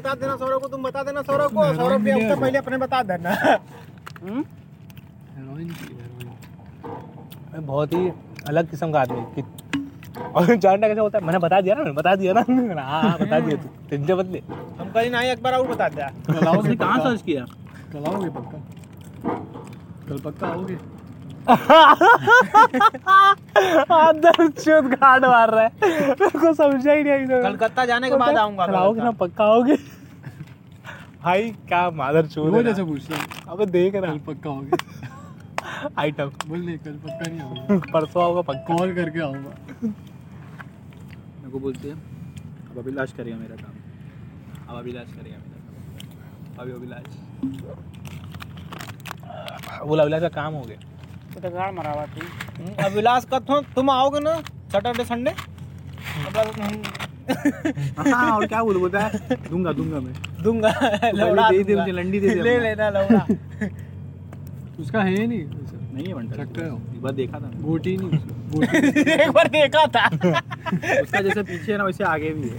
बता देना सौरभ को तुम बता देना सौरभ को। सौरभ के। उससे पहले अपने बता देना। हम्म? मैं बहुत ही अलग किस्म का आदमी कि और जानना कैसे होता है? मैंने बता दिया ना मैंने बता दिया ना। हाँ हाँ, बता दिया तू। टेंशन मत ले हम कहीं ना एक बार और बता दिया कहाँ सर्च किया कल आओगे पक्का? कल पक्का आओगे? अंदर चुत गाड़ मार रहा है। मेरे को समझा ही नहीं आई तो। कलकत्ता जाने के बाद आऊँगा कल ना पक्का आओगे भाई क्या मादर चोर रोज ऐसे पूछते हैं। अबे देख रहा कल पक्का आओगे आइटम बोल नहीं कल पक्का नहीं आओगे परसों आओगे पक्का। कॉल करके आऊँगा। मेरे को बोलते हैं अब अभिलाष करेगा मेरा काम। अब अभिलाष करेगा मेरा काम। अभी अभिलाष। बोला अभिलाष का काम हो गया। तो गाड़ मरावा तू अभिलाष का तुम तुम आओगे ना सैटरडे संडे? हाँ और क्या बोल बोलता है दूँगा दूँगा मैं। दूँगा लौड़ा दे दे मुझे लंडी दे दे ले लेना लौड़ा। उसका है नहीं नहीं है बंटा सकते हो। एक बार देखा था गोटी नहीं उसका। गोटी एक बार देखा था। उसका जैसे पीछे है ना वैसे आगे भी है।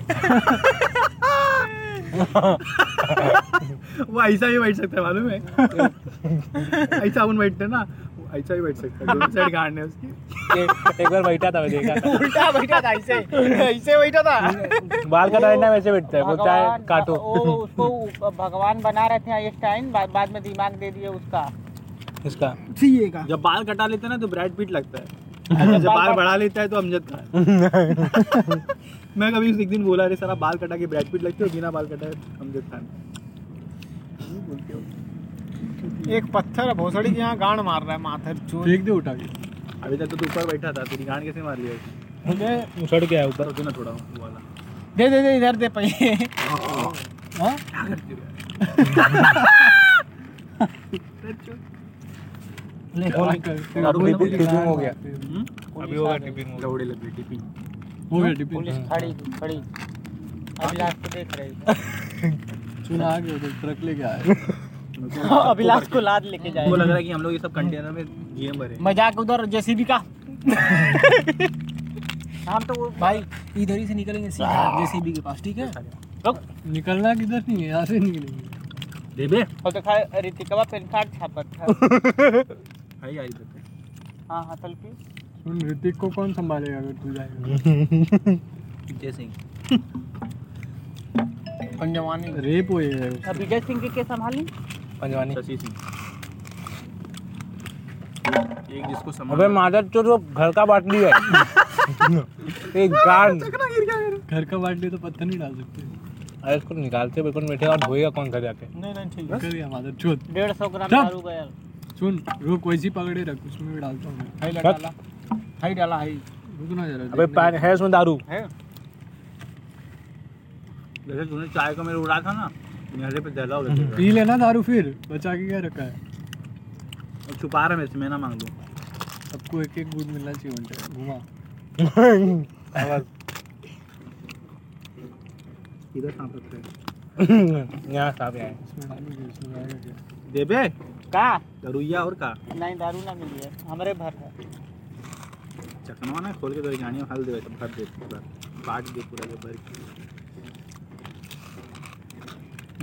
वो ऐसा ही बैठ सकता है मालूम है? ऐसा अपन बैठते ना ऐसा ही बैठ सकता है दोनों साइड गांड है उसकी। एक बार बैठा था मैं देखा उल्टा बैठा था ऐसे ऐसे बैठा था। बाल कटाना वैसे बैठता है बोलता है भगवान काटो। उसको भगवान बना रहे थे आइंस्टाइन बाद बाद में दिमाग दे दिए उसका। इसका। जब बाल कटा लेते हैं ना तो ब्रैड पीट लगता है। जब बाल बढ़ा लेता है तो अमजद खान मैं कभी उस एक दिन बोला अरे सर आप बाल कटा के ब्रैड पीट लगते हो बिना बाल कटाए अमजद खान एक पत्थर भोसड़ी के यहाँ गांड मार रहा है माथर चोर। फेंक दे उठा के। अभी तक तो तू ऊपर बैठा था तेरी गांड कैसे मार लिया उसने? उछड़ के आया ऊपर। ऊपर ना थोड़ा वो वाला। दे दे दे इधर दे पहिए हाँ? क्या करती हो? टिफ़िन टिफ़िन हो गया। हम्म? अभी होगा टिफ़िन होगा दौड़े लग गई टिफ़िन। हो गया टिफ़िन पुलिस खड़ी खड़ी। अभिलाष को देख रही सुना आ गया ट्रक लेके आया। अभिलाष को लाद लेके जाए वो लग रहा है कि हम लोग ये सब कंटेनर में जीएम भरे मज़ाक उधर जेसीबी का। हम तो वो भाई इधर ही से निकलेंगे सीधा जेसीबी के पास ठीक है? निकलना किधर नहीं है यहाँ से निकलेंगे। दे बे। और देखा ऋतिकवा पेन कार्ड छापत था भाई आई देते हाँ। हाँ सेल्फी सुन ऋतिक को कौन संभालेगा अगर तू जाएगा? विजय सिंह। पंजवानी रेप हो। अब विजय सिंह के के संभाली? पंजवानी शशि सिंह एक जिसको अबे समझ मादर चोर वो घर का बाटली है। एक गांड घर का बांट तो पत्थर नहीं डाल सकते। अरे इसको निकालते बिल्कुल बैठे और धोएगा कौन घर जाके? नहीं नहीं ठीक है। कर दिया मादर चोत डेढ़ सौ ग्राम। दारू गया सुन रुक वैसी पकड़े रख उसमें भी डालता हूँ हाई डाला हाई डाला हाई। रुक ना जरा अबे पानी है उसमें दारू। है। जैसे तूने चाय का मेरे उड़ा था ना पे हो पी लेना दारू फिर बचा के क्या रखा है? और छुपा रहा है मेरे से मैं ना मांग लूँ सबको एक एक गुड मिलना चाहिए उनसे घुमा। आवाज़। इधर सांप रखते हैं। यहाँ यहाँ है। इसमें डालोगे इसमें आएगा क्या दे बे का? दरुइया और का? नहीं दारू ना मिली है। हमारे भर है। चकनवा ना खोल के तो में हल दे सब भर दे पूरा काट दे पूरा जो भर के।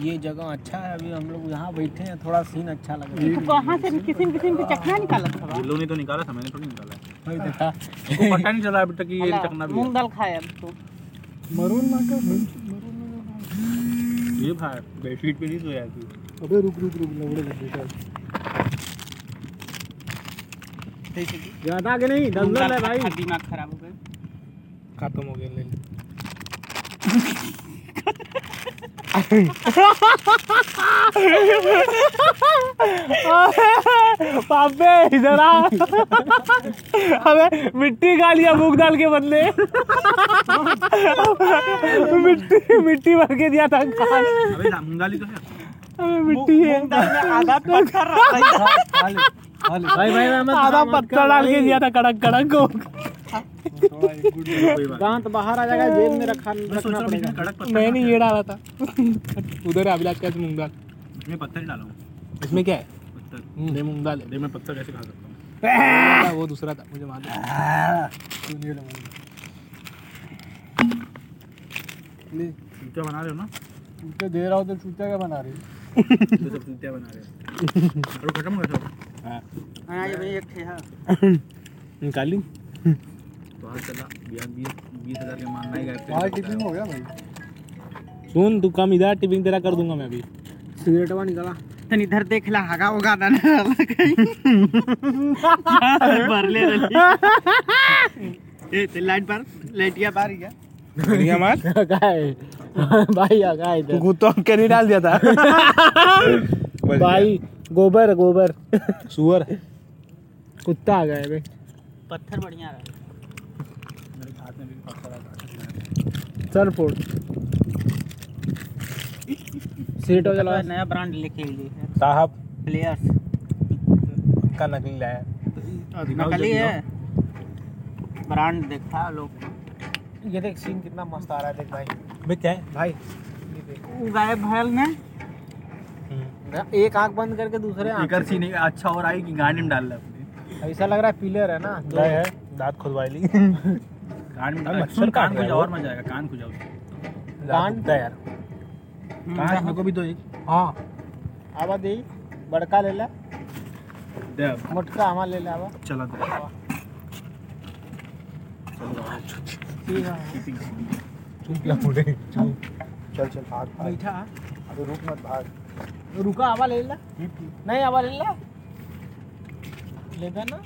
ये जगह अच्छा है अभी हम लोग यहाँ बैठे हैं थोड़ा सीन अच्छा लग रहा है। तो कहाँ से किसिम किसिम के चकना निकाला था लोग ने तो निकाला था मैंने थोड़ी निकाला है। भाई देखा उसको पता नहीं चला अभी तक ये चकना भी मूंग दाल खाए अब तो। मरून ना कर ये भाई बेडशीट पे नहीं सोया तू। अबे रुक रुक रुक लवड़े लग गए चल ज़्यादा आगे नहीं? दंगल है भाई। दिमाग खराब हो गया। खत्म हो गया ले ले। पापे इधर आ। अबे मिट्टी खा लिया मूंग दाल के बदले। मिट्टी मिट्टी भर के दिया था ना, मूंगाली तो है। अबे मिट्टी है। आधा पत्थर रखा है। भाई भाई मैं आधा पत्थर डाल के दिया था कड़क कड़क। को कोई दांत बाहर आ जाएगा जेब में रखा रखना हूँ में पड़ेगा। मैंने ये डाला था। उधर है अभिलाष का मूंग दाल इसमें पत्थर ही डाला हूँ। इसमें क्या है? पत्थर मूंग दाल है। दे मैं पत्थर कैसे खा सकता हूँ? वो दूसरा था मुझे मालूम है। क्या बना रहे हो ना? चूते दे रहा हो तो चूते क्या बना रही तो सब चूतिया बना रहे हैं। और खत्म हो गया सब। हाँ। हाँ ये भाई एक थे हाँ निकाल ली तो चला बीस बीस बीस हज़ार के मानना ही गए बाहर टिफ़िन हो गया भाई। सुन तू कम इधर टिपिंग तेरा कर दूँगा मैं अभी। सिगरेट वा निकाला। तन इधर देख ला हगा दाना भर ले ए ते लाइट पर लाइटिया बार क्या बढ़िया मार। भाई आ तू के नहीं डाल दिया था। भाई गोबर गोबर। सुअर। कुत्ता आ गया बे पत्थर बढ़िया रहा। चल फोड़ सीट हो चला नया ब्रांड लेके लिए है साहब। प्लेयर्स का नकली लाया। नकली है। ब्रांड देखा लोग। ये देख सीन कितना मस्त आ रहा है देख भाई। बे क्या है? भाई। गाय भैल ने? एक आँख बंद करके दूसरे आँख स्पीकर सीने का अच्छा हो रहा है कि गांड में डाल रहा है अपने। ऐसा लग रहा है पिलर है ना है दांत खुदवाई ली। गांड में सुन कान खुजा और मज़ा आएगा कान खुजा कान? दुखता कान मेरे को भी दो एक। हाँ। आवा दे बड़का ले ला। दे मोटका हमा ले ला आवा। चला दे। चुप या मुड़े चुप चल चल भाग भाग। मीठा। अबे रुक मत भाग। रुका आवा ले ला। नहीं आवा ले ला। लेगा ना?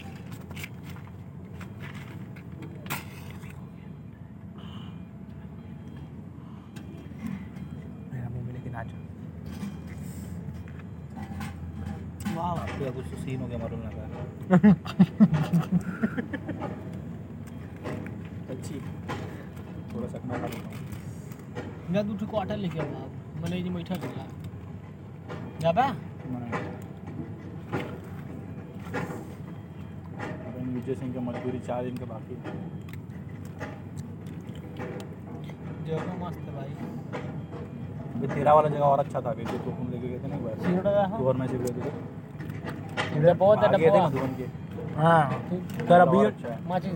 वाह कुछ तो सीन हो गया मालूम लगा। अच्छी। थोड़ा सा अपना खा लूँगा मैं दूसरे क्वार्टर लेके आवा मैंने ये मीठा ले ला जाबा? विजय सिंह का मजदूरी चार दिन के बाकी। जगह मस्त। तेरा वाला जगह और अच्छा था अभी जो तुम लेके गए थे ना एक बार सीट हो? और मैं से गए थे इधर बहुत है आगे थे मधुबन के। हाँ कर अभी अच्छा है। माची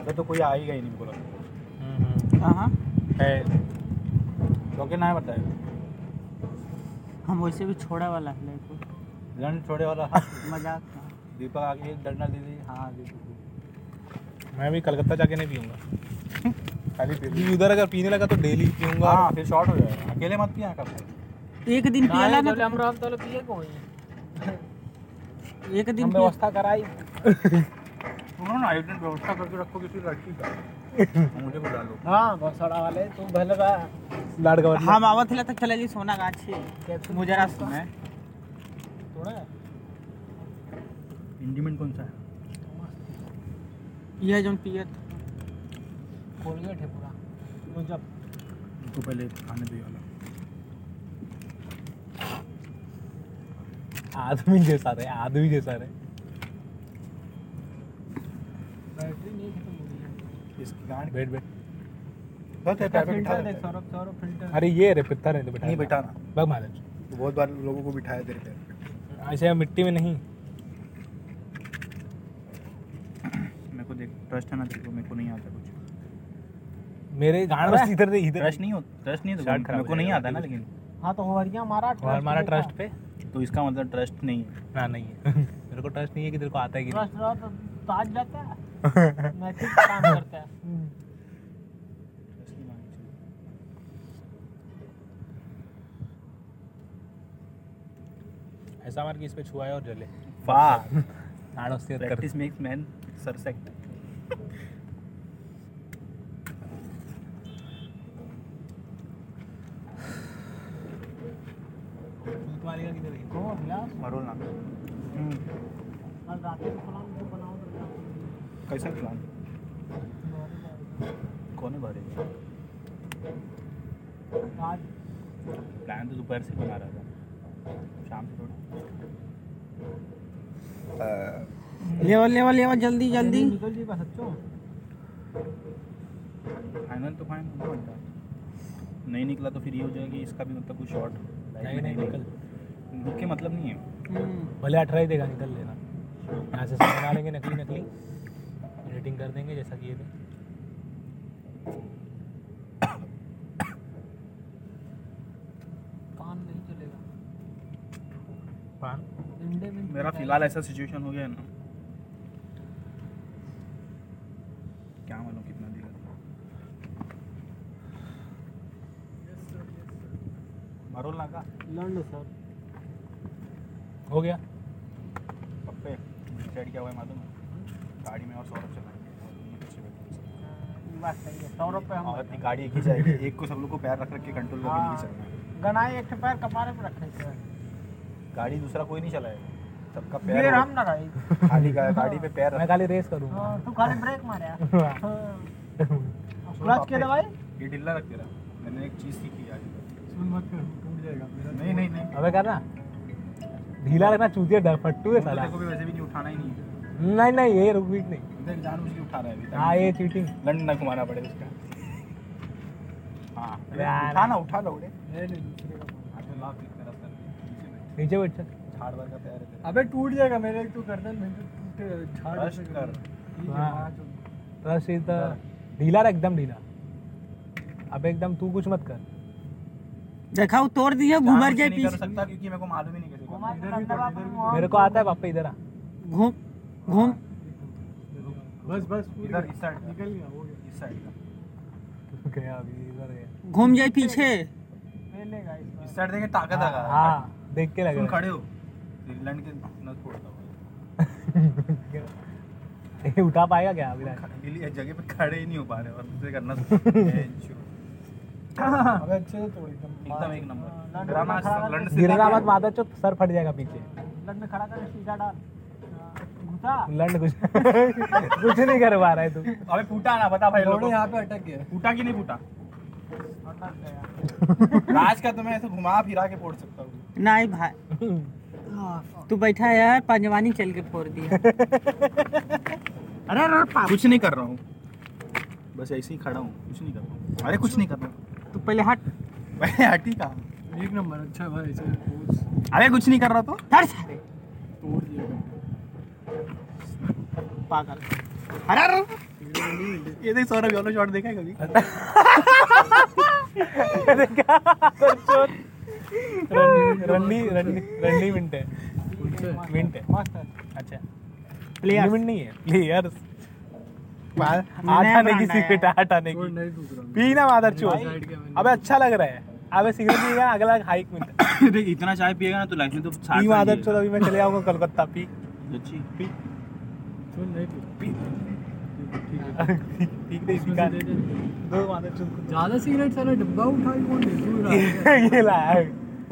अबे तो कोई आएगा ही नहीं मेरे को लगता कहाँ? है। क्योंकि ना है बताए हम वैसे भी छोड़ा वाला है लेको लंड छोड़े वाला। मज़ाक दीपक आके एक डंडा दे दी हाँ दे मैं भी कलकत्ता जाके नहीं पीऊँगा खाली पी उधर अगर पीने लगा तो डेली पीऊँगा। हाँ फिर शॉर्ट हो जाएगा। अकेले मत पिया कर। एक दिन पियाला ना हम हम तो पिए को एक दिन व्यवस्था कराई। उन्होंने ना एक दिन व्यवस्था करके रखो किसी लड़की का मुझे भी डालो हाँ घोसड़ा वाले तू भले बा। लाड का मतलब हम आवत थे तो चले जी सोना गाछी। मुजरा सुने थोड़ा। इंडिमेंट कौन सा है? यह जो पियत कोलगेट है पूरा वो जब तो पहले खाने दे वाला। आदमी जैसा रहे आदमी जैसा रहे बैटरी नहीं खत्म हो है। इसकी गांड बैठ बैठ। बहुत है पैर पे बिठा फ़िल्टर देख सौरभ सौरभ फ़िल्टर। अरे ये रे पित्ता नहीं तो बैठा नहीं बैठाना। बग महाराज तो बहुत बार लोगों को बिठाया तेरे पैर ऐसे मिट्टी में नहीं। मेरे को देख ट्रस्ट है ना तेरे को मेरे को नहीं आता। मेरे गाड़ बस इधर दे इधर ट्रस्ट नहीं हो ट्रस्ट नहीं है तो खराब मेरे को नहीं आता ना लेकिन। हाँ तो हमारिया मारा और हमारा ट्रस्ट पे। तो इसका मतलब ट्रस्ट नहीं है। ना नहीं है। मेरे को ट्रस्ट नहीं है कि तेरे को आता है कि ट्रस्ट रहा तो ताज जाता है। मैं ठीक काम करता है। चाहिए। ऐसा मार कि इस पे छुआए और जले। वाह। प्रैक्टिस मेक्स मैन सरसेक्ट भूत मारेगा किधर है? को अभ्यास मरोल ना कल रात को प्लान जो बनाओ तो कैसा प्लान कौन है बारे आज। प्लान तो दोपहर से बना रहा था। शाम से थोड़ा। लेवा लेवा लेवा जल्दी जल्दी। निकल जी बस अच्छो फाइनल तो फाइनल नहीं निकला तो फिर ये हो जाएगा कि इसका भी मतलब कुछ शॉर्ट नहीं नहीं निकल। रुक के मतलब नहीं है। भले अठारह ही देगा निकल लेना। यहाँ से सब बना लेंगे नकली नकली। एडिटिंग कर देंगे जैसा किए थे पान मेरा फ़िलहाल ऐसा सिचुएशन हो गया ना। क्या मालूम कितना दिया मारो लगा लंड सर हो गया। पप्पे क्या हुआ मालूम है। गाड़ी में और सौरभ चलाएँगे। बात सही है हम और अपनी गाड़ी एक ही। जाएगी एक को सब लोग को पैर रख रख के कंट्रोल करके लेके चलना है गनाई एक पैर कपारे पे रखे गाड़ी दूसरा कोई नहीं चलाएगा सबका पैर हम लगाई खाली गा- गाड़ी पे पैर मैं खाली रेस करूँगा। हाँ, तू खाली ब्रेक मारे। क्लच के दवाई? ये ढीला रख तेरा। मैंने एक चीज़ सीखी आज। सुन मत कर टूट जाएगा मेरा। नहीं नहीं नहीं। अबे करना। ढीला रखना चूतिया डर फट्टू है तो साला। देखो भी वैसे भी नहीं उठाना ही नहीं है। नहीं नहीं ये रुक भी नहीं। देख जानबूझ के उठा रहा है अभी हाँ ये चीटिंग। ना घुमाना पड़े उसका हाँ यार। उठा ना उठा लो उड़े। नहीं नहीं दूसरे का तो लाभ तरफ़ कर नीचे बैठ। झाड़ भर का पैर है अबे टूट जाएगा मेरे एक तो करदन में तो टूटे झाड़ कर। है हाँ। इज़ द ढीला रह एकदम ढीला। अब एकदम तू कुछ मत कर। देखा वो तोड़ दिया घूमर के नहीं कर पीछे। सकता क्योंकि मेरे को मालूम ही नहीं। इधर इधर भी मेरे को आता है पापा इधर आ। घूम। घूम। बस बस इधर इस साइड निकल गया हो गया। इस साइड का। गया अभी इधर गया घूम जाए पीछे। इस साइड देखे ताकत आ हाँ, हाँ देख के लग तुम रहा खड़े हो। लंड के नस फोड़ता हूँ। ये उठा पाएगा क्या अभी एक जगह पे खड़े ही नहीं हो पा रहे और दूसरे करना शुरू अबे अच्छे से तोड़ एकदम एकदम एक नंबर। ड्रामा लंड से गिरना मत माता चुप सर फट जाएगा पीछे। लंड खड़ा कर सीधा डाल। लंड कुछ कुछ नहीं कर पा रहा है तू। अबे फूटा ना बता भाई लोगों यहाँ पे अटक गया। फूटा कि नहीं फूटा? राज का तो मैं ऐसे घुमा फिरा के फोड़ सकता हूँ। नहीं भाई। तू बैठा है यार पंजवानी चल के फोड़ दिया। अरे अरे पाप कुछ नहीं कर रहा हूँ। बस ऐसे ही खड़ा हूँ कुछ नहीं कर रहा हूँ। अरे कुछ नहीं कर रहा तू पहले हट। मैं हटी का एक नंबर अच्छा भाई अरे कुछ नहीं कर रहा तो? हट सारे तोड़ दिया। पागल। अरे ये देख सौरभ योलो शॉट देखा है कभी? रन्नी रन्नी रन्नी मिनट है। मिनट है। अच्छा. मिनट नहीं है। प्लेयर्स आठ नया आने की brand सिगरेट आठ आने की। नहीं टूट पी ना मादर। अबे अच्छा लग रहा है। अबे सिगरेट पिएगा अगला हाइक मिलता है देख इतना चाय पिएगा ना तो लाइफ में तो पी मादर चो अभी मैं चले जाऊँगा कलकत्ता। पी। अच्छी पी। नहीं पी ठीक है नहीं सिखा दे चो ज़्यादा सिगरेट सारा डब्बा उठा के कौन दे तू ये लाया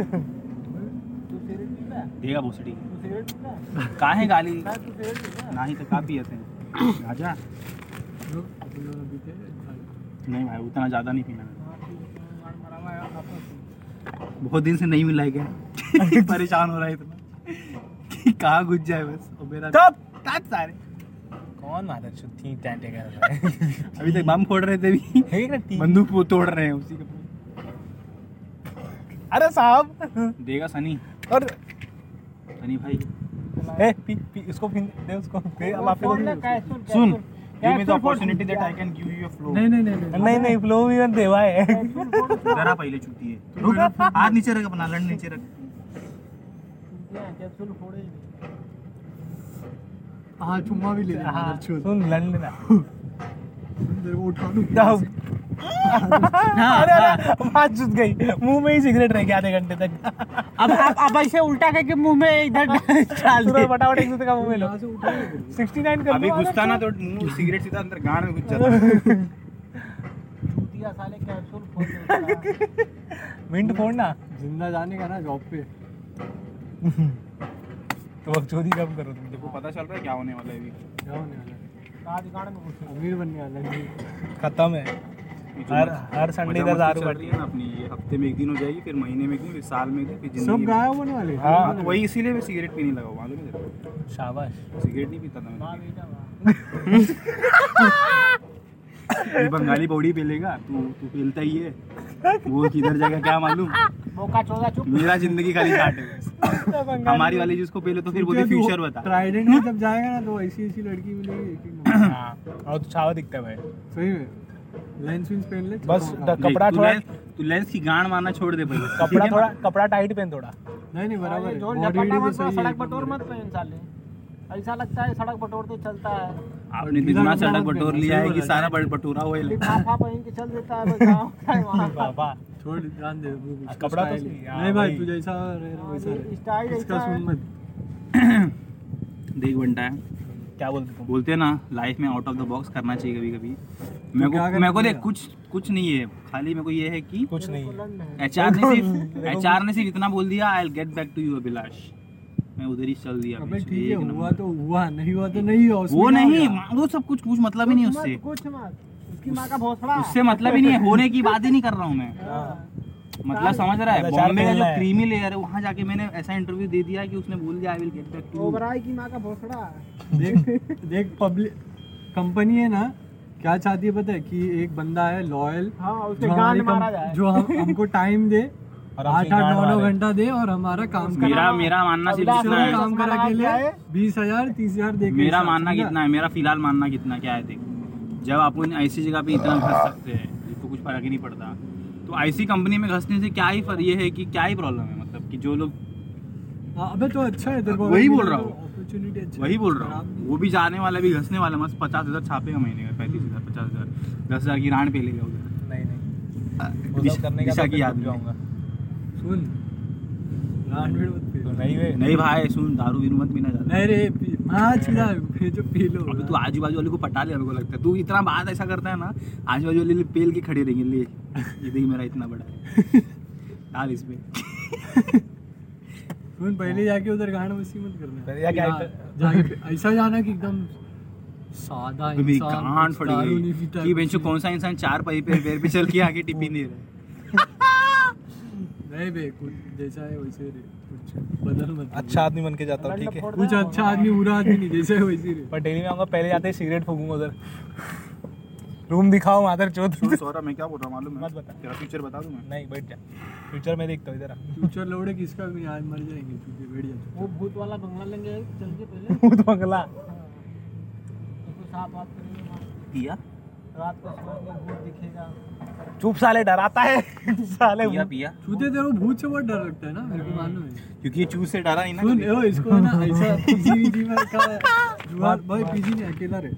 तू सिगरेट पीता है? देगा भोसड़ी तू सिगरेट पीता है? का गाली? ना, तू सिगरेट पीता है? ही तो का हैं राजा? नहीं भाई उतना ज़्यादा नहीं पीना। है। बहुत दिन से नहीं मिला है क्या? परेशान हो रहा है इतना। कि कहाँ घुस जाए बस? और मेरा सारे। कौन मादर चो थी टैंटे कर रहा है अभी तक बम फोड़ रहे थे भी। बंदूक वो तोड़ रहे हैं उसी के अरे साहब। देगा सनी। और सनी भाई। ए पी पी इसको फिर दे उसको दे अब आप सुन capsule. Give me the capsule फोड़। अपॉर्चुनिटी है। I can give you a flow नहीं नहीं नहीं नहीं। नहीं फ्लो भी मत देवा है। जरा पहले चुती है। रुक हाथ नीचे रख अपना लड़ नीचे रख। कैप्सूल फोड़े। ही। हाँ चुम्मा भी ले लिया हाँ, सुन लड़ लेना तेरे को उठा लूँ। तब अरे अरे बात जुट गई। मुँह में ही सिगरेट रह गया आधे घंटे तक। अब अब अब ऐसे उल्टा करके मुँह में इधर डाल दे। फटाफट एक दूसरे का मुँह में लो। यहाँ से उठा ले। 69 कर अभी घुसता ना तो मुँह सिगरेट सीधा अंदर गांड में घुस जाता चूतिया साले कैप्सूल फोड़ है। मिंट फोड़ना। ज़िंदा जाने का ना जॉब पे। तो बकचोदी कम करो तुम? देखो पता चल रहा है क्या होने वाला है अभी। क्या होने वाला है? गाड़ में घुसे। अमीर बनने वाला है खत्म है। हर हर संडे का दारू चल रही है ना अपनी ये हफ़्ते में एक दिन हो जाएगी फिर महीने में एक दिन फिर साल में एक दिन फिर ज़िंदगी में। गायब होने वाले हैं। वही इसीलिए मैं सिगरेट पीने लगा हूँ, मालूम है शाबाश। सिगरेट नहीं पीता था वाह मैं ये बंगाली बॉडी पे लेगा तू तू पीलता ही है। वो किधर जाएगा क्या मालूम? बोका चोदा चुप। मेरा ज़िंदगी खाली है। हमारी वाली जिसको पहले तो फिर क्योंकि फ्यूचर बता। ट्राइडेंट में जब जाएगा ना तो ऐसी ऐसी लड़की मिलेगी। हाँ और तो छावा दिखता है भाई। सही में। लेंस वेंस पहन ले बस। द- कपड़ा थोड़ा तू लेंस की गांड मारना छोड़ दे पहले कपड़ा थोड़ा कपड़ा टाइट पहन थोड़ा। नहीं नहीं बराबर है। तो सड़क बटोर मत पहन साले। ऐसा लगता है सड़क बटोर तो चलता है। आपने तो इतना सड़क बटोर लिया है कि सारा बट- बटोरा हुआ है। लिफाफा पहन के चल देता है है वहाँ बाबा छोड़ जान दे कपड़ा तो है। है, नहीं भाई तू जैसा रह रहा वैसा स्टाइल इसका सुन मत। देख बनता है क्या बोलते तुम? बोलते हैं ना लाइफ में आउट ऑफ़ द बॉक्स करना चाहिए कभी कभी मेरे को मेरे को देख कुछ कुछ नहीं है। खाली मेरे को ये है कि कुछ नहीं बुलंद है। एच आर ने सिर्फ़ एच आर ने सिर्फ़ इतना बोल दिया I get back to you Abhilash. मैं उधर ही चल दिया अबे ठीक है हुआ तो हुआ नहीं हुआ तो नहीं हुआ वो नहीं वो सब कुछ कुछ मतलब ही नहीं उससे। कुछ मत उसकी माँ का भोसड़ा। उससे मतलब ही नहीं है होने की बात ही नहीं कर रहा हूँ मैं। हाँ। मतलब समझ रहा है बॉम्बे का जो क्रीमी लेयर है वहाँ जाके मैंने ऐसा इंटरव्यू दे दिया कि उसने बोल दिया I will get back to Oberoi की माँ का भोसड़ा। देख देख पब्लिक कंपनी है ना क्या चाहती है पता है कि एक बंदा है लॉयल हाँ जो गांड मारा जाए। जो हम हमको टाइम दे आठ आठ नौ नौ घंटा दे और हमारा काम करा। मेरा मेरा मानना सिर्फ़ इतना है। काम करा के लिए बीस हज़ार तीस हज़ार दे मेरा मानना कितना है? मेरा फ़िलहाल मानना कितना क्या है देख। जब अपन ऐसी जगह पे इतना घस सकते हैं जिसको कुछ फ़र्क ही नहीं पड़ता। तो ऐसी कंपनी में घसने से क्या ही फ़र्क ये है कि क्या ही प्रॉब्लम है? मतलब कि जो लोग हाँ, अबे तो अच्छा है तेरे को। वही बोल रहा हूँ। अच्छा वही बोल रहा हूँ। वो भी जाने वाला भी घसने वाला मस्त पचास हज़ार छापेगा महीने का पैंतीस हज़ार पचास हज़ार दस हज़ार की रान पे लेगा उधर। नहीं नहीं। दिशा करने का तो की याद जाऊँगा। है। सुन। तो नहीं वे नहीं भाई सुन दारू बीरू मत पीना ज़्यादा। नहीं रे पी जो पी लो। अभी तू आजू बाजू वाले को पटा लिया मेरे को लगता है। तू इतना बात ऐसा करता है ना आजू बाजू वाले पेल के खड़े रहेंगे ले। ये देख मेरा इतना बड़ा। है डाल इसमें सुन पहले जाके उधर गाना मस्ती मत करना। पहले जाके जाके ऐसा जाना कि एकदम सादा इंसान कि बेंचो कौन सा इंसान चार पाई पे पैर पे चल के आगे टिप्पी नहीं रहा नहीं बे कुछ जैसा है वैसे रे कुछ बदल मत अच्छा आदमी बन के जाता हूँ ठीक है। कुछ अच्छा आदमी बुरा आदमी नहीं जैसा है वैसे रे। पर डेली में आऊँगा पहले जाते ही सिगरेट फूकूँगा उधर। रूम दिखाओ मादर चौथ सौरभ मैं क्या बोल रहा हूँ मालूम मत बता। तेरा फ्यूचर बता दूँ मैं? नहीं बैठ जा। फ्यूचर में देखता हूँ इधर फ्यूचर लौड़े किसका भी नहीं, आज मर जाएँगे चूँकि बैठ जा। वो भूत वाला बंगला लेंगे चल के पहले। भूत बंगला। उसको रात को भूत दिखेगा। चुप साले डराता है। साले पिया पिया। छूते तेरे भूत से बहुत डर लगता है ना मेरे को मालूम है। क्योंकि ये चूज़ से डरा नहीं ना सुन ओ इसको ना ऐसा पीजी वीजी में का जुगाड़ भाई पीजी नहीं अकेला रहे।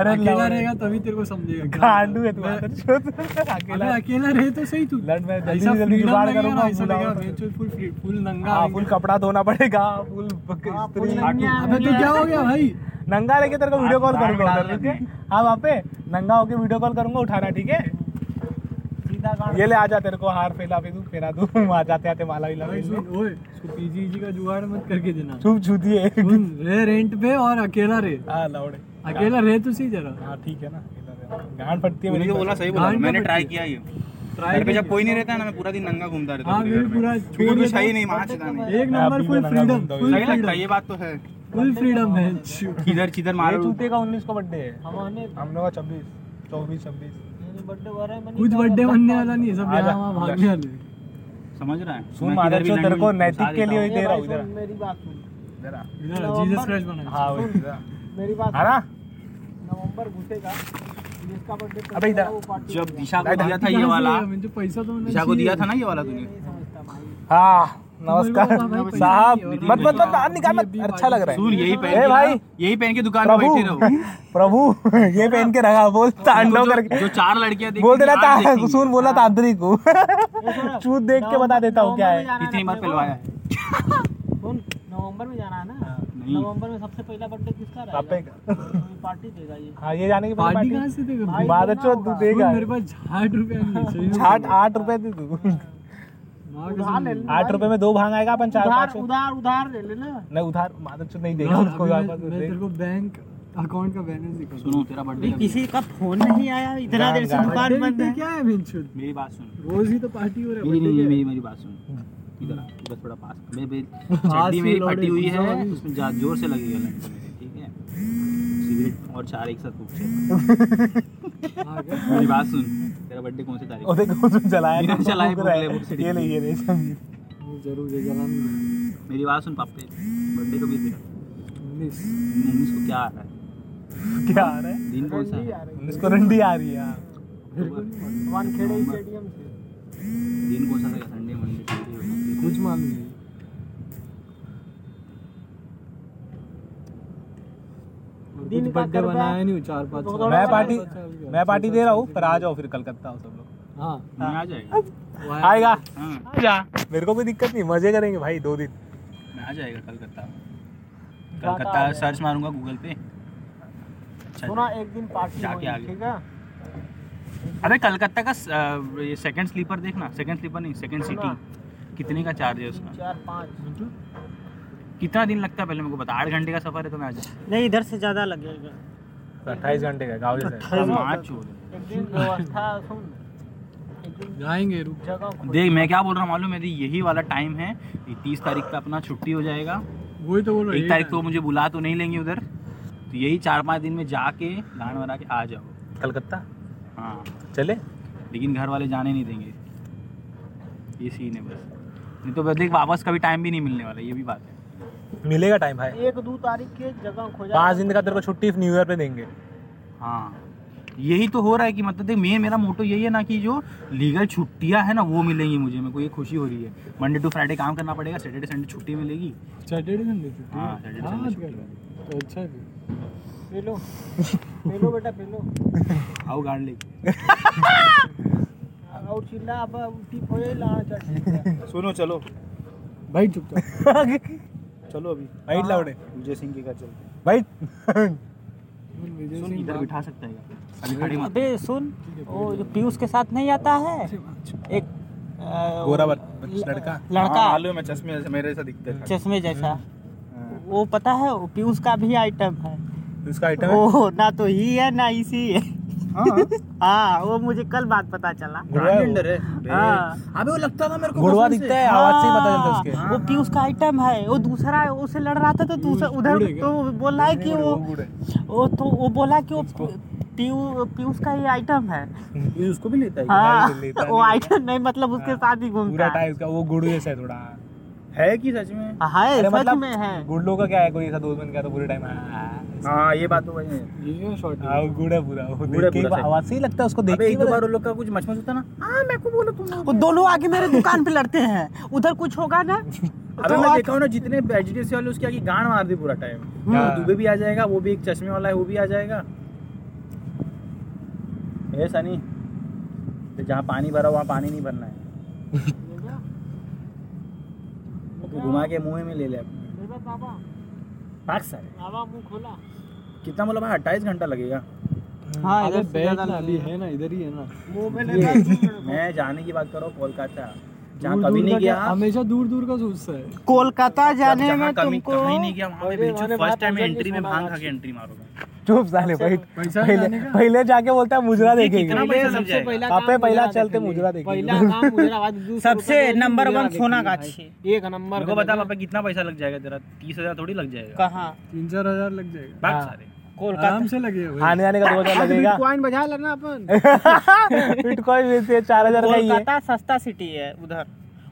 अरे अकेला रहेगा तभी तेरे को समझेगा क्या गांडू है तू मैं- अकेला। अकेला रहे तो सही तू। लड़ मैं जल्दी से जल्दी जुगाड़ करूँगा, ना, ऐसा लगेगा तो। फुल फुल नंगा हाँ। फुल कपड़ा धोना पड़ेगा फुल हाँ, फुल स्त्री अबे तो क्या हो गया भाई? नंगा लेके तेरे को वीडियो कॉल करूँगा है? हाँ वहाँ पे नंगा होके वीडियो कॉल करूँगा उठाना ठीक है? ये ले आजा तेरे को हार फैला भी दूँ फेरा दूँ। आ जाते आते माला भी लगा ओए पीजी जी का जुगाड़ मत करके देना। चुप है। रे रेंट पे और अकेला रे। हाँ लौड़े अकेला रे तू सी जरा। हाँ ठीक है ना गान पड़ती है मुझे बोला सही बोला मैंने तो ट्राई किया ये। घर पे जब कोई नहीं रहता है ना मैं पूरा दिन नंगा घूमता रहता हाँ, तो हूँ हाँ पूरा छोड़ भी सही नहीं मार चुका नहीं एक number full freedom full freedom ये बात तो है। फुल फ्रीडम है। किधर किधर मारे चूते का 19 का बर्थडे है। हमारे हम लोग का 26 24 26 कुछ बर्थडे बनने वाला नहीं सब यहाँ वहाँ भागने वाले समझ रहा है? सुन मैं मादर किधर तेरे को नैतिक के लिए ही दे रहा हूँ इधर मेरी बात सुन। इधर जीसस क्राइस्ट बना हाँ वही। इधर मेरी बात हाँ ना नवंबर घुसेगा जिसका बर्थडे अबे इधर। जब दिशा को दिया था ये वाला मुझे पैसा तो दिशा को दिया था ना ये वाला तूने। हाँ। नमस्कार। साहब मत मत मत बाहर निकाल मत अच्छा लग रहा सुन है यही पहन के भाई यही पहन के दुकान में प्रभु बैठे रहो। प्रभु ये पहन के रखा बोल तांडव करके। जो चार लड़कियाँ देखी बोल देना थी, आज सुन बोला तांत्रिक को। चूत देख के बता देता हूँ क्या है। कितनी बार पिलवाया है। सुन नवंबर में जाना है ना? नहीं। नवंबर में सबसे पहला बर्थडे किसका रहेगा? पार्टी देगा ये। हाँ ये जाने की पार्टी कहाँ से देगा? बाद देना तू देगा। मेरे पास साठ रुपया नहीं है सही आठ रुपए दे तू। माँ उधार ले आठ रुपए में दो भाँग आएगा अपन चार उधार पाँच उधार उधार ले लेना। नहीं उधार मादर चौथ नहीं देगा उसको मैं- तेरे को बैंक अकाउंट का बैलेंस दिखा सुनो तेरा बर्थडे किसी का फ़ोन नहीं आया इतना देर से दुकान बंद है। क्या है बेंचुद मेरी बात सुन। रोज ही तो पार्टी हो रहा है मेरी मेरी मेरी बात सुन। इधर आ इधर थोड़ा पास। मैं हाथ चड्डी मेरी फटी हुई है उसमें जा- ज़ोर से लड़की मेरे ठीक है? सिगरेट और चार एक साथ फूक है? हाँ, मेरी बात सुन। तेरा बर्थडे कौन सी तारीख और देखो उसमें जलाया फूक रहा फूक ले, है। फूक से ये ले ये ले समीर ज़रूर है जलान मेरी बात सुन पापे बर्थडे कभी है तेरा? उन्नीस। उन्नीस को क्या आ रहा है? क्या आ रहा है? दिन कौन सा है? उन्नीस को रंडी आ रही है हाँ। वानखेड़े स्टेडियम से। दिन कौन सा था? संडे मंडे कुछ मालूम नहीं। अभी बर्थडे बनाया नहीं चार पाँच मैं पार्टी का। मैं पार्टी दे रहा हूँ पर आ जाओ फिर कलकत्ता हो सब लोग। हाँ। आ जाएगा। आएगा। हाँ। आजा। मेरे को कोई दिक्कत नहीं मज़े करेंगे भाई दो दिन। मैं आ जाएगा कलकत्ता। कलकत्ता सर्च मारूँगा गूगल पे। अच्छा सुना एक दिन पार्टी जाके आगे। ठीक है? अबे कलकत्ता का ये सेकंड स्लीपर देखना। सेकंड स्लीपर नहीं सेकंड सीटिंग कितने का चार्ज है उसका? चार पाँच। कितना दिन लगता है पहले मेरे को बता आठ घंटे का सफ़र है तो मैं आ जाऊँ। नहीं इधर से ज़्यादा लगेगा अट्ठाईस घंटे का गाँव दिन जाएँगे रुक। देख मैं क्या बोल रहा हूँ मालूम है यही वाला टाइम है। तीस तारीख का अपना छुट्टी हो जाएगा। वही तो बोल रहा एक तारीख को मुझे बुला तो नहीं लेंगे उधर। तो यही चार पाँच दिन में जाके गान बना के आ जाओ। कलकत्ता? हाँ। चले? लेकिन घर वाले जाने नहीं देंगे। ये सीन है बस। नहीं तो देख वापस कभी टाइम भी नहीं मिलने वाला ये भी बात है। मिलेगा टाइम भाई एक दो तारीख के जगह खोजा पाँच दिन का तेरे को छुट्टी न्यू ईयर पे देंगे। हाँ यही तो हो रहा है कि मतलब देख मेन मेरा मोटो यही है ना कि जो लीगल छुट्टियाँ है ना वो मिलेंगी मुझे मेरे को ये खुशी हो रही है। मंडे टू फ्राइडे काम करना पड़ेगा सैटरडे संडे छुट्टी मिलेगी। सैटरडे संडे छुट्टी? हाँ, है? हाँ, तो अच्छा है। पी लो पी लो बेटा पी लो आओ गाड़ ले। और चिल्ला अब ठीक हो जाए लाना चाहिए सुनो चलो। भाई चुपचाप। चलो अभी। वाइट लाउडे विजय सिंह के घर चलते हैं। वाइट सुन इधर बिठा सकता है अभी खड़े मत। अबे सुन वो जो पीयूष के साथ नहीं आता है एक गोरा लड़का। लड़का। हाँ, मालूम है चश्मे मेरे से दिखते थे। चश्मे जैसा। हाँ। वो पता है वो पीयूष का भी आइटम है। उसका आइटम है? ओ ना तो ही है ना इसी है। हाँ। हाँ वो मुझे कल बात पता चला। ब्रांडेंडर है हाँ। अबे वो लगता था मेरे को गुड़वा दिखता है आवाज़ से पता चलता है हाँ, उसके वो का आइटम है वो दूसरा है उससे लड़ रहा था तो दूसरा उधर गुड़ है क्या? तो बोल रहा है कि वो वो तो वो बोला कि वो पीयूष का ये आइटम है। ये उसको भी लेता है? हाँ लेता वो आइटम नहीं मतलब उसके साथ ही घूमता है। टाइम उसका वो गुड़ जैसा है थोड़ा। है कि सच में? है सच मतलब में है। गुड़लो का क्या है कोई ऐसा दोस्त बन गया तो पूरे टाइम हाँ ये बात तो वही है। ये शॉर्ट हाँ वो पूरा वो देख के ही पूरा सही। आवाज़ से ही लगता है उसको देख के एक बार उन लोग का कुछ मचमच होता ना? हाँ मेरे को बोलो तुम वो दोनों आगे मेरे दुकान पे लड़ते हैं। उधर कुछ होगा ना? अबे तो मैं देखा हूँ ना जितने एचडीएफसी वाले उसके आगे गांड मार दी पूरा टाइम हाँ। दुबे भी आ जाएगा वो भी एक चश्मे वाला है वो भी आ जाएगा। ए सनी तो जहाँ पानी भरा वहाँ पानी नहीं भरना है। तो घुमा के मुँह में ले ले अपने साल मुँह खोला। कितना बोला भाई अट्ठाईस घंटा लगेगा। हाँ इधर बैठ ना अभी है ना इधर ही है ना। मुँह में मैं। जाने की बात कर रहा हूँ कोलकाता। जहाँ कभी नहीं गया। हमेशा दूर दूर का सोचता है। कोलकाता जाने में तुमको कहीं नहीं गया वहाँ पे फ़र्स्ट टाइम एंट्री में भाँग खा के एंट्री मारूँगा। चुप साले भाई। पहले पहले जाके बोलता है मुजरा देखेंगे। कितना पैसा सबसे पहला आप पहला चलते मुजरा देखेंगे। पहला काम मुजरा बाद दूसरा सबसे नंबर वन सोना सोनागाछी। भाई। एक नंबर को बता पापा कितना पैसा लग जाएगा तेरा? तीस हज़ार थोड़ी लग जाएगा। कहाँ? तीन चार हज़ार लग जाएगा। हाँ। सारे। कोलकाता। आराम से लगेगा भाई आने जाने का दो हज़ार लगेगा। बिटकॉइन बजा लेना अपन। बिटकॉइन चार हज़ार का ही है। सस्ता सिटी है उधर।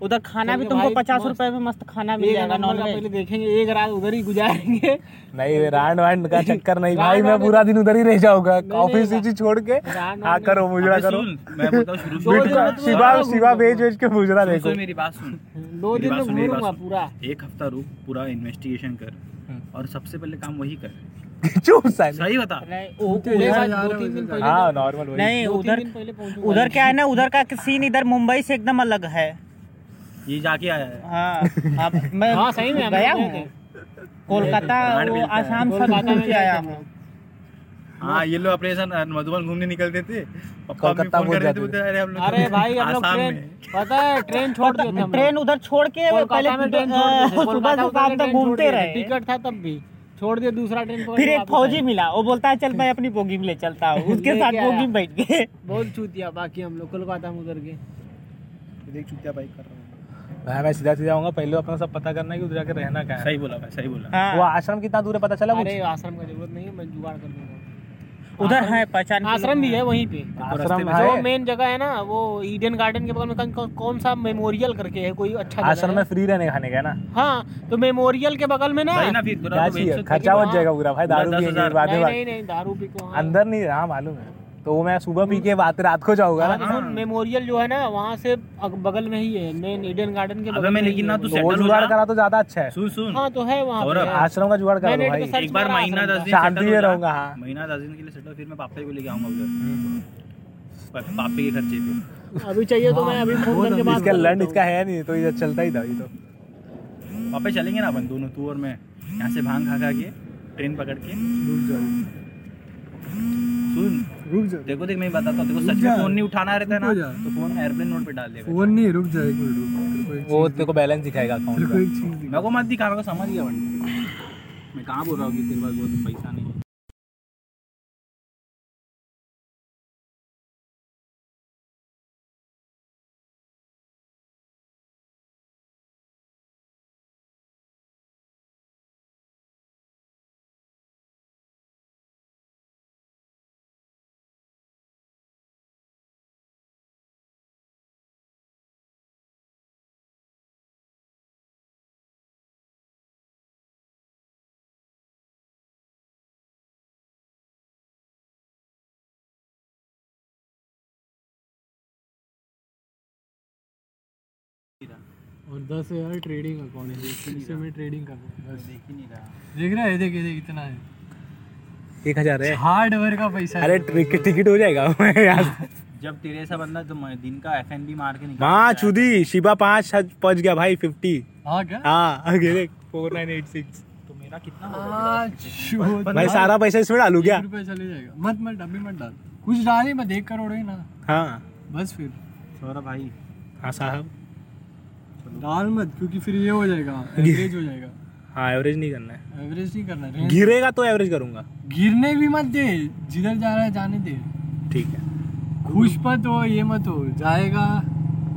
उधर खाना भी तुमको पचास। रुपए में मस्त खाना मिल जाएगा नॉन वेज देखेंगे एक रात उधर ही गुजारेंगे। नहीं वे रांड वांड का चक्कर नहीं भाई मैं पूरा दिन उधर ही रह जाऊँगा ऑफ़िस सीची छोड़ के। हाँ करो मुजरा करो मैं बोलता हूँ शुरू शुरू दिन में- में तो शिवा शिवा। बेच बेच के मुजरा देखो। मेरी बात सुन। दो दिन में घूमूँगा पूरा। एक हफ़्ता रुक पूरा इन्वेस्टिगेशन कर। हम्म। और सबसे पहले काम वही कर। सही बता। नहीं हो हाँ। नॉर्मल नहीं उधर दिन पहले पहुंचूँगा। उधर क्या है ना उधर का सीन इधर मुंबई से एकदम अलग है। ये जाके आया है। हाँ अब मैं हाँ, सही में गया गए हूँ। कोलकाता वो आसाम सब घूम के आया थे हम हूँ। हाँ ये लोग अपने साथ मधुबन घूमने निकलते थे। कोलकाता पहुँच रहे थे जाते बोलते अरे हम लोग अरे भाई हम लोग ट्रेन पता है ट्रेन छोड़ दिए थे हम ट्रेन उधर छोड़ के पहले ट्रेन छोड़ दिए थे, सुबह से शाम तक घूमते रहे। टिकट था तब भी। छोड़ दिए दूसरा ट्रेन फिर एक फौजी मिला वो बोलता है चल मैं अपनी बोगी में ले चलता हूँ। उसके साथ बोगी में बैठ गए बहुत चूतिया बाकी हम लोग कोलकाता में उतर के। देख चुतिया बाइक कर रहा हूँ मैं मैं सीधा सीधा आऊँगा पहले अपना सब पता करना है कि उधर जाके रहना क्या है। सही बोला भाई सही बोला। हाँ। वो आश्रम कितना दूर है पता चला कुछ? अरे आश्रम का ज़रूरत नहीं है मैं जुगाड़ कर दूँगा। उधर है पहचान आश्रम भी है वहीं पे। आश्रम जो मेन जगह है ना वो ईडन गार्डन के बगल में कौन- कौन सा मेमोरियल करके है कोई अच्छा आश्रम में फ्री रहने खाने का है ना? हाँ तो मेमोरियल के बगल में ना ना फिर खर्चा बच जाएगा पूरा। भाई दारू बाद नहीं नहीं नहीं दारू पी को। अंदर नहीं हाँ मालूम है। तो वो मैं सुबह पी के बात रात को जाऊँगा ना। तो मेमोरियल जो है ना वहाँ से बगल में ही है मेन ईडन गार्डन के बगल में लेकिन ना तू। तो हो जुगाड़ करा तो ज़्यादा अच्छा है। सुन सुन। हाँ तो है वहाँ और। आश्रम का जुगाड़ करा भाई। एक बार महीना दस दिन शांति में रहूँगा, हाँ। महीना दस दिन के लिए सेटल फिर मैं पापा को लेके आऊँगा उधर। प- पापे के खर्चे पे। अभी चाहिए तो मैं अभी फ़ोन करके बात इसका लंड इसका है। नहीं तो ये चलता ही था ये तो। पापा चलेंगे ना अपन दोनों तू और मैं। यहाँ से भाँग खा खा के ट्रेन पकड़ के। सुन। रुक जा। देखो देख मैं बताता हूँ देखो सच में फ़ोन नहीं उठाना रहता है ना तो फ़ोन एयरप्लेन मोड पे डाल देगा फ़ोन नहीं रुक जाए एक मिनट रुक वो तेरे को बैलेंस दिखाएगा अकाउंट को। मेरे को मत दिखा मेरे को समझ गया मैं कहाँ बोल रहा हूँ कि तेरे पास बहुत पैसा नहीं और दस हज़ार ट्रेडिंग अकाउंट है इससे मैं ट्रेडिंग कर रहा बस। देख ही नहीं रहा। देख रहा है देख देख इतना है। एक हज़ार है। हार्ड वर्क का पैसा अरे टिकट टिकट हो जाएगा। यार। जब तेरे ऐसा बंदा तो दिन का एफ़ एन मार के निकाल माँ चुदी शिबा पाँच पहुँच गया भाई फिफ्टी हाँ क्या? हाँ देख फोर नाइन एट सिक्स तो मेरा कितना भाई सारा पैसा इसमें डालू क्या? चले जाएगा। मत मत अभी मत डाल। कुछ डाल ही मत एक करोड़ ही ना। हाँ। बस फिर। सौरभ भाई। हाँ साहब। डाल मत क्योंकि फिर ये हो जाएगा एवरेज हो जाएगा। हाँ एवरेज नहीं करना है। एवरेज नहीं करना है गिरेगा तो एवरेज करूँगा। गिरने भी मत दे जिधर जा रहा है जाने दे। ठीक है। खुश मत हो ये मत हो जाएगा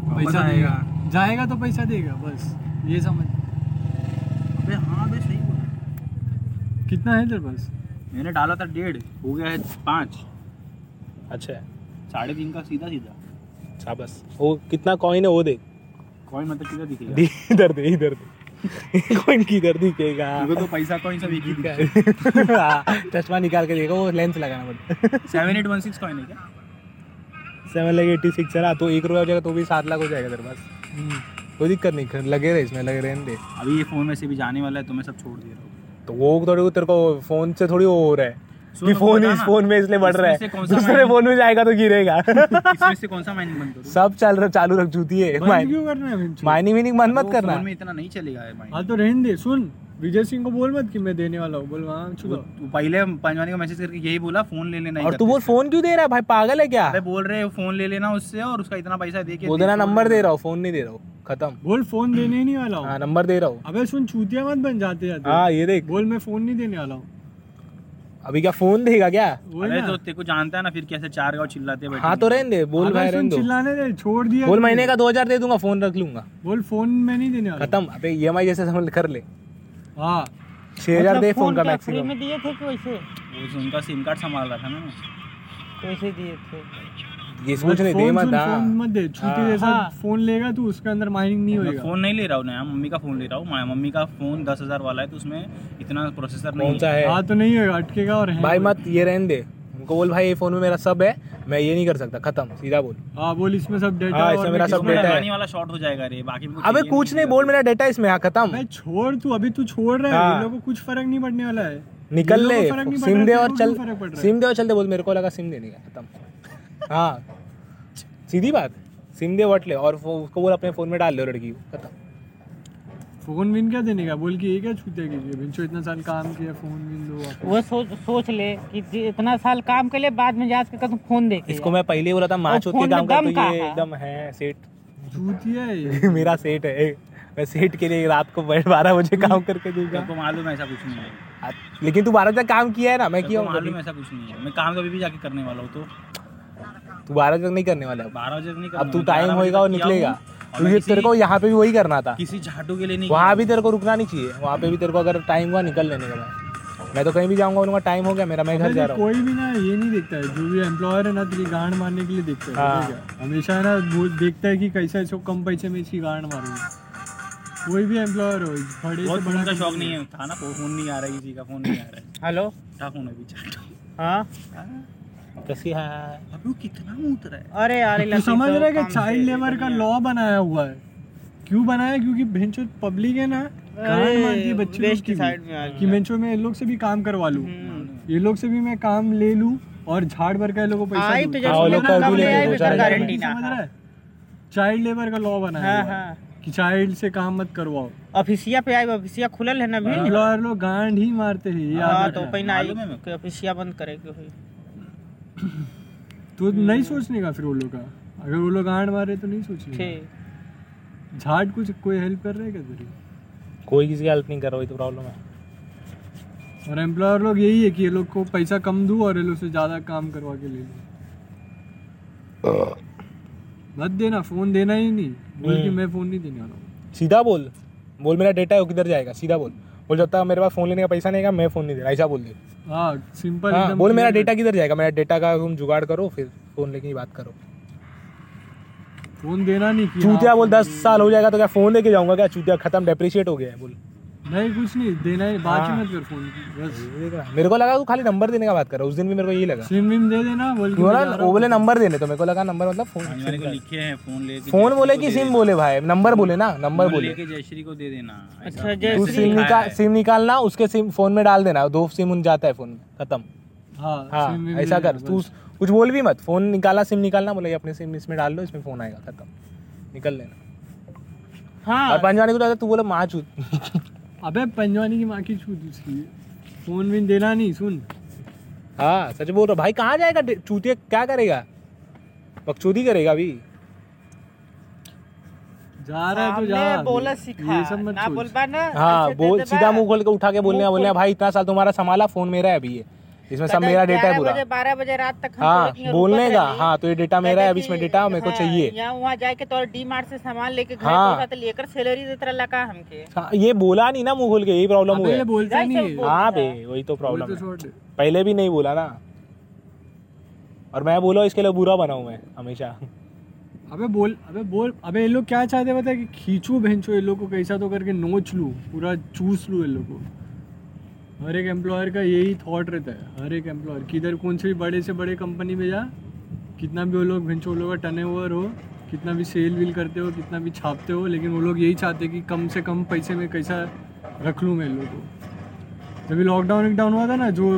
पैसा देगा जाएगा तो पैसा देगा बस ये समझ। अबे हाँ बे सही बोला। कितना है तेरे पास? मैंने डाला था डेढ़ हो गया है पाँच। अच्छा साढ़े तीन का सीधा सीधा अच्छा बस वो कितना कॉइन है वो देख। कॉइन मतलब किधर दिखेगा? इधर दे इधर दे। कॉइन किधर दिखेगा? तुमको तो पैसा कॉइन सब एक ही हाँ, चश्मा निकाल के देखो वो लेंस लगाना पड़ता seven eight one six coin है क्या? सेवन लगे एट्टी सिक्स है ना तो एक रुपया हो जाएगा तो भी सात लाख हो जाएगा तेरे पास। कोई दिक्कत नहीं लगे रहे इसमें लगे रहने दे। अभी ये फ़ोन में से भी जाने वाला है तो मैं सब छोड़ दे रहा हूँ तो वो थोड़ी तेरे को फ़ोन से थोड़ी वो हो रहा है। कि तो फ़ोन इस फ़ोन में इसलिए बढ़ रहा है। दूसरे फ़ोन में जाएगा तो गिरेगा। इसमें से कौन सा माइनिंग बंद करूँ? सब चल रहा चालू रख जूती है। है? माइनिंग मीनिंग बंद मत करना। फ़ोन में इतना नहीं चलेगा हाँ तो रहने दे सुन। विजय सिंह को बोल मत कि मैं देने वाला हूँ। बोल हाँ चुका वो पहले पंजवानी को मैसेज करके यही बोला फ़ोन ले लेना और तू बोल फ़ोन क्यों दे रहा है भाई? पागल है क्या? अबे बोल रहे फ़ोन ले लेना उससे और उसका इतना पैसा दे के बोल देना नंबर दे रहा हूँ फ़ोन नहीं दे रहा हूँ। खत्म। बोल फ़ोन देने ही नहीं वाला हाँ। हूँ नंबर दे रहा हूँ। अबे सुन चूतिया मत बन जाते जाते। हाँ ये देख। बोल मैं फ़ोन नहीं देने वाला हूँ। अभी क्या फ़ोन देगा क्या? अरे तो तेरे को जानता है ना फिर कैसे चार गाँव चिल्लाते बैठे हाँ तो रहने दे बोल भाई रहने दो। चिल्लाने दे छोड़ दिया बोल महीने का दो हज़ार दे दूँगा फ़ोन रख लूँगा। बोल फ़ोन मैं नहीं देने वाला। खत्म अबे ई जैसे समझ कर ले। हाँ। छह हज़ार मतलब दे फ़ोन का मैक्सिमम। में दिए थे कि वैसे? वो उनका सिम कार्ड संभाल रहा था ना। वैसे दिए थे। नहीं दे फ़ोन मत फ़ोन मत दे हाँ। जैसा हाँ। फ़ोन लेगा तू उसके अंदर माइनिंग नहीं मैं होएगा। फ़ोन नहीं ले रहा हूँ नया मम्मी का फ़ोन ले रहा हूँ। मम्मी का फ़ोन दस हज़ार वाला है तो उसमें इतना प्रोसेसर नहीं है? हाँ तो नहीं होएगा अटकेगा और भाई मत ये रहने दे। उनको बोल भाई ये फ़ोन में मेरा सब है मैं ये नहीं कर सकता। खत्म सीधा बोल। हाँ बोल इसमें सब डेटा हाँ, इसमें मेरा सब डेटा है। वाला शॉर्ट हो जाएगा रे बाकी अबे कुछ नहीं बोल मेरा डेटा इसमें हाँ खत्म। छोड़ तू अभी तू छोड़ रहा है हाँ। लोगों को कुछ फ़र्क नहीं पड़ने वाला है। निकल ले सिम दे और चल? सिम दे और चल दे बोल मेरे को लगा सिम देने का खत्म। हाँ। सीधी बात। सिम दे वट ले। और वो- उसको बोल अपने फ़ोन में डाल लो लड़की को। खत्म। फ़ोन विन क्या देने का? बोल के ये क्या छूते कीजिए बिंचो इतना साल काम किया फ़ोन विन दो वो सोच सोच ले कि इतना साल काम कर ले बाद में जाके कभी फ़ोन देखे इसको मैं पहले बोला था माँ के फ़ोन काम दम तो ये एकदम है सेठ। चूतिया है ये। मेरा सेठ है। मैं सेठ के लिए रात को बारह बजे काम करके दूँगा। तेरे मालूम है ऐसा कुछ नहीं है। लेकिन तू बारह तक काम किया है ना मैं किया मालूम है ऐसा कुछ नहीं है। मैं काम कभी भी जाके करने वाला हूँ तो तू बारह बजे तक नहीं करने वाला। बारह बजे तक नहीं अब तू टाइम 11 होएगा और निकलेगा। हूँ, तुझे तेरे को यहाँ पे भी वही करना था। किसी झाटू के लिए नहीं वहाँ भी तेरे को रुकना नहीं चाहिए। वहाँ पे भी तेरे को अगर टाइम हुआ निकल लेने का मैं तो कहीं भी जाऊँगा बोलूँगा टाइम हो गया मेरा मैं घर जा रहा हूँ। कोई भी ना ये नहीं देखता है। जो भी एम्प्लॉयर है ना तेरी गांड मारने के लिए देखता है हाँ। है? हमेशा है ना वो देखता है कि कैसा इसको कम पैसे में इसकी गांड मारूँगा। कोई भी एम्प्लॉयर हो बड़े से बड़ा का शौक नहीं है। था ना फ़ोन नहीं आ रहा है किसी का फ़ोन नहीं आ रहा है। हेलो? उठा फ़ोन अभी झाटू। हाँ। कैसी है? अबे वो कितना मूत है। अरे यार तू समझ रहा है कि चाइल्ड लेबर का लॉ बनाया हुआ है? क्यों बनाया? है? क्योंकि भेंचो पब्लिक है ना है बच्चे लोग की साइड में कि भेंचो में इन लोग से भी काम करवा लूँ। हम्म। ये लोग से भी मैं काम ले लूँ और झाड़ भर का लोगों को पैसा दूँ। तो हाँ, चाइल्ड लेबर का लॉ बनाया हाँ हुआ है हाँ। कि चाइल्ड से काम मत करवाओ। ऑफिसिया पे आए ऑफिसिया खुलल है ना भी लोग गांड ही मारते हैं हाँ तो ऑफिसिया बंद करे के? हुई तो नहीं सोचने का फिर वो लोग का। अगर वो लोग गांड मारे तो नहीं सोचने झाड़ कुछ कोई हेल्प कर रहा है क्या तेरी? कोई किसी की हेल्प नहीं कर रहा वही तो प्रॉब्लम है। और एम्प्लॉयर लोग यही है कि ये लोग को पैसा कम दूँ और ये लोग से ज़्यादा काम करवा के ले लूँ। मत देना फ़ोन देना ही नहीं। बोल कि हम्म। मैं फ़ोन नहीं देने वाला हूँ। सीधा बोल। बोल मेरा डेटा है वो किधर जाएगा? सीधा बोल। बोल जब तक मेरे पास फ़ोन लेने का पैसा नहीं है मैं फ़ोन नहीं दे रहा ऐसा बोल दे। हाँ सिंपल हाँ बोल मेरा डेटा किधर जाएगा? मेरा डेटा का तुम जुगाड़ करो फिर फ़ोन लेके ही बात करो। फ़ोन देना नहीं चूतिया हाँ, बोल दस साल हो जाएगा तो क्या फ़ोन लेके जाऊँगा क्या? चूतिया खत्म डेप्रिशिएट हो गया है बोल। नहीं कुछ नहीं देना ही बात ही हाँ। मत कर फ़ोन की बस। मेरे को लगा तू खाली नंबर देने का बात कर रहा है। उस दिन भी मेरे को यही लगा। सिम विम दे देना बोल के रहा वो बोले नंबर देने तो मेरे को लगा नंबर मतलब फ़ोन। पानी को लिखे हैं फ़ोन लेके फ़ोन बोले कि सिम बोले भाई नंबर बोले ना नंबर बोले। लेके जयश्री को दे देना। अच्छा तू सिम निकाल सिम निकालना उसके सिम फ़ोन में डाल देना दो सिम उन जाता है फ़ोन में खत्म। हाँ हाँ ऐसा कर तू कुछ बोल भी मत फ़ोन निकालना सिम निकालना बोले अपने सिम इसमें डाल लो इसमें फ़ोन आएगा खत्म। निकल लेना। हाँ। और पंजवानी को तो तू बोले माँ चूत। अबे पंजवानी की माँ की छूत उसकी फ़ोन भी देना नहीं सुन। हाँ सच बोल रहा भाई कहाँ जाएगा? चूतिया क्या करेगा? बकचोदी करेगा अभी। जा रहा है तो जा। बोला ये सब मत ना बोल बोलबा ना हाँ बोल सीधा मुँह खोल के उठा के बोलने बोलने भाई इतना साल तुम्हारा संभाला फ़ोन मेरा है अभी ये। इसमें सब मेरा डेटा है पूरा। बजे 12 बजे रात तक हाँ बोलने का। हाँ तो ये डेटा मेरा है अभी इसमें डेटा मेरे को चाहिए। यहाँ वहाँ जाके तो डी मार्ट से सामान लेके घर हाँ। तो लेकर सैलरी देते का हमके। हाँ, ये बोला नहीं ना मुँह खोल के यही प्रॉब्लम ये है। बे वही तो प्रॉब्लम तो। पहले भी नहीं बोला ना। और मैं बोला इसके लिए बुरा बनाऊँ मैं हमेशा। अबे बोल अबे बोल अबे ये लोग क्या चाहते हैं पता है कि खींचू भेंचो? ये लोग को कैसा तो करके नोच लूँ पूरा चूस लूँ ये लोग को। हर एक एम्प्लॉयर का यही थॉट रहता है हर एक एम्प्लॉयर किधर कौन से भी बड़े से बड़े कंपनी में जा कितना भी वो लोग भेंचो वो लोग का टर्न ओवर हो कितना भी सेल विल करते हो कितना भी छापते हो लेकिन वो लोग यही चाहते हैं कि कम से कम पैसे में कैसा रख लूँ मैं इन लोग को। जब लॉकडाउन वॉकडाउन हुआ था ना जो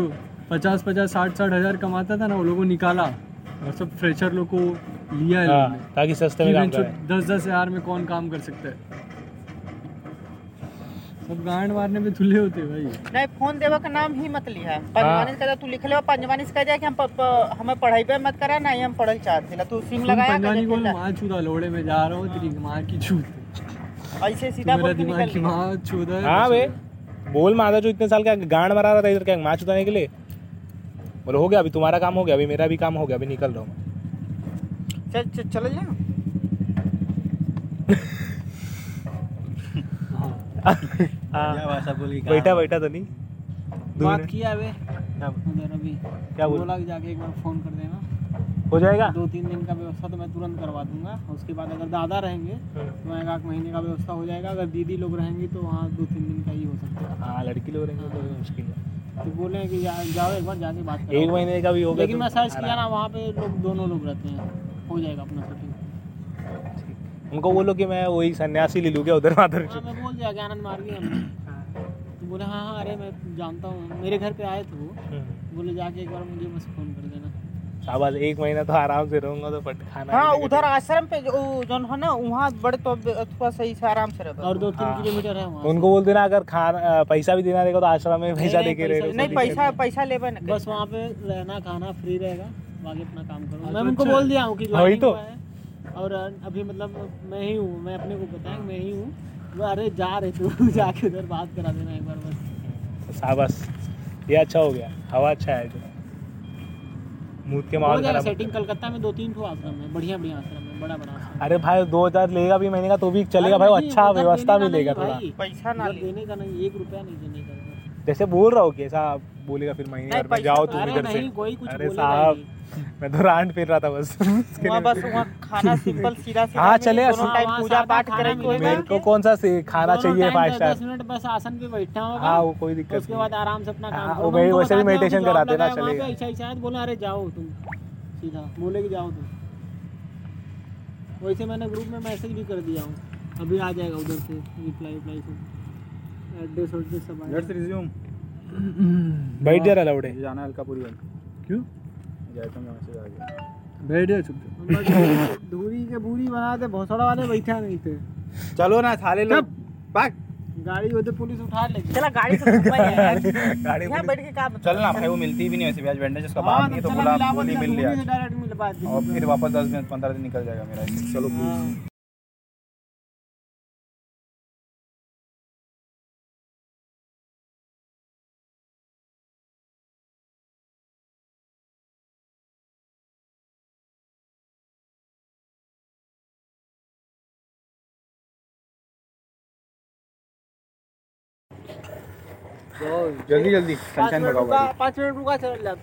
पचास पचास साठ साठ हज़ार कमाता था ना वो लोगों को निकाला और सब फ्रेशर लोग को लिया है हाँ ताकि सस्ते में काम दस दस हज़ार में कौन काम कर सकता है? सब गांड मारने में तुले होते हैं भाई। नहीं फ़ोन देवा का नाम ही मत लिहा पंजवानी से कह तू लिख ले पंजवानी से कह जाए कि हम प- प- हमें पढ़ाई पे मत करा ना ही हम पढ़ल चाहते ला तू सिम लगाया पंजवानी को कर माँ चूदा लोड़े में जा रहा हूँ तेरी माँ की चूत। ऐसे सीधा बोल के दिमाग निकल की लिया। माँ चूदा है हाँ बे। बोल मादा जो इतने साल का गांड मरा रहा था इधर क्या माँ चुताने के लिए? बोलो हो गया अभी तुम्हारा काम हो गया अभी मेरा भी काम हो गया अभी निकल रहा हूँ चल चल चल जा हाँ। क्या भाषा बोल के बैठा बैठा तो नहीं। बात किया बे क्या उधर अभी क्या बोल? बोला जाके एक बार फ़ोन कर देना। हो जाएगा? दो तीन दिन का व्यवस्था तो मैं तुरंत करवा दूँगा। उसके बाद अगर दादा रहेंगे तो मैं एक आध महीने का व्यवस्था हो जाएगा। अगर दीदी लोग रहेंगी तो वहाँ दो तीन दिन का ही हो सकता है। हाँ लड़की लोग रहेंगे तो मुश्किल है। तो बोले हैं कि जाओ एक बार जाके बात करो एक महीने का भी होगा लेकिन तो मैं सर्च किया ना वहाँ पे लोग दोनों लोग रहते हैं। हो जाएगा अपना सेटिंग उनको बोलो कि मैं वही सन्यासी ले लूँ क्या उधर माधर हाँ मैं बोल दिया कि आनंद मार्गी तो बोले हाँ हाँ अरे मैं जानता हूँ। मेरे घर पे आए थे वो। बोले जाके एक बार मुझे बस फ़ोन कर देना। शाबाश एक महीना तो आराम से रहूँगा तो पट खाना हाँ उधर आश्रम पे जो जौन है ना वहाँ बड़े तो थोड़ा सही से आराम से रहता और दो तीन हाँ। किलोमीटर है वहाँ उनको बोल देना अगर खाना पैसा भी देना रहेगा तो आश्रम में पैसा नहीं, दे के रहे नहीं पैसा पैसा लेबे ना बस वहाँ पे रहना खाना फ्री रहेगा। बाकी अपना काम करो। हाँ, मैं तो उनको अच्छा। बोल दिया हूँ कि वही तो। है और अभी मतलब मैं ही हूँ मैं अपने को बताया मैं ही हूँ। वो अरे जा रहे तू जाके उधर बात करा देना एक बार बस। शाबाश। ये अच्छा हो गया हवा अच्छा है मूड के माहौल खराब। सेटिंग कलकत्ता में दो तीन ठो आश्रम है बढ़िया बढ़िया आश्रम है बड़ा बड़ा आश्रम। अरे भाई दो हज़ार लेगा भी महीने का तो भी चलेगा भाई अच्छा व्यवस्था देने का मिलेगा नहीं थोड़ा। पैसा ना देने का नहीं एक रुपया नहीं देने का। जैसे बोल रहा हूँ कि ऐसा बोलेगा फिर महीने जाओ तो- तुम अरे इधर से। नहीं कोई कुछ अरे साहब ही। मैं तो रांड फिर रहा था बस। वहाँ बस वहाँ खाना सिंपल सीधा सीधा हाँ, चले, दोनों हाँ, टाइम पूजा पाठ खाना करे मेरे को कौन सा से खाना चाहिए फाइव स्टार दस मिनट बस आसन पे बैठना होगा। हाँ वो कोई दिक्कत उसके नहीं बाद आराम से अपना हाँ, काम वो करो। वैसे भी हैं जॉब कराते ना, है चलेगा। ऐसा ऐसा अरे जाओ तुम। सीधा बोले कि जाओ तुम। वैसे मैंने ग्रुप में मैसेज भी कर दिया हूँ। अभी आ जाएगा उधर से रिप्लाई रिप्लाई से। एड्रेस वड्रेस सब लेट्स रिज्यूम बैठ जा रहा लौड़े जाना है अलकापुरी वाला। क्यों? बैठ जा बस धूरी के बूरी बनाते भौसड़ा वाले बैठा नहीं थे। चलो ना साले लोग भाग। गाड़ी होते पुलिस उठा ले चला गाड़ी से घुमा यार। गाड़ी यहाँ बैठ के काम चल ना भाई वो मिलती भी नहीं वैसे ब्याज बैंडेज उसका बाप नहीं तो बोला गोली मिल लिया। डायरेक्ट मिल पाती और फिर वापस दस दिन पंद्रह दिन निकल जाएगा मेरा। चलो जल्दी जल्दी रुका पाँच मिनट रुका चल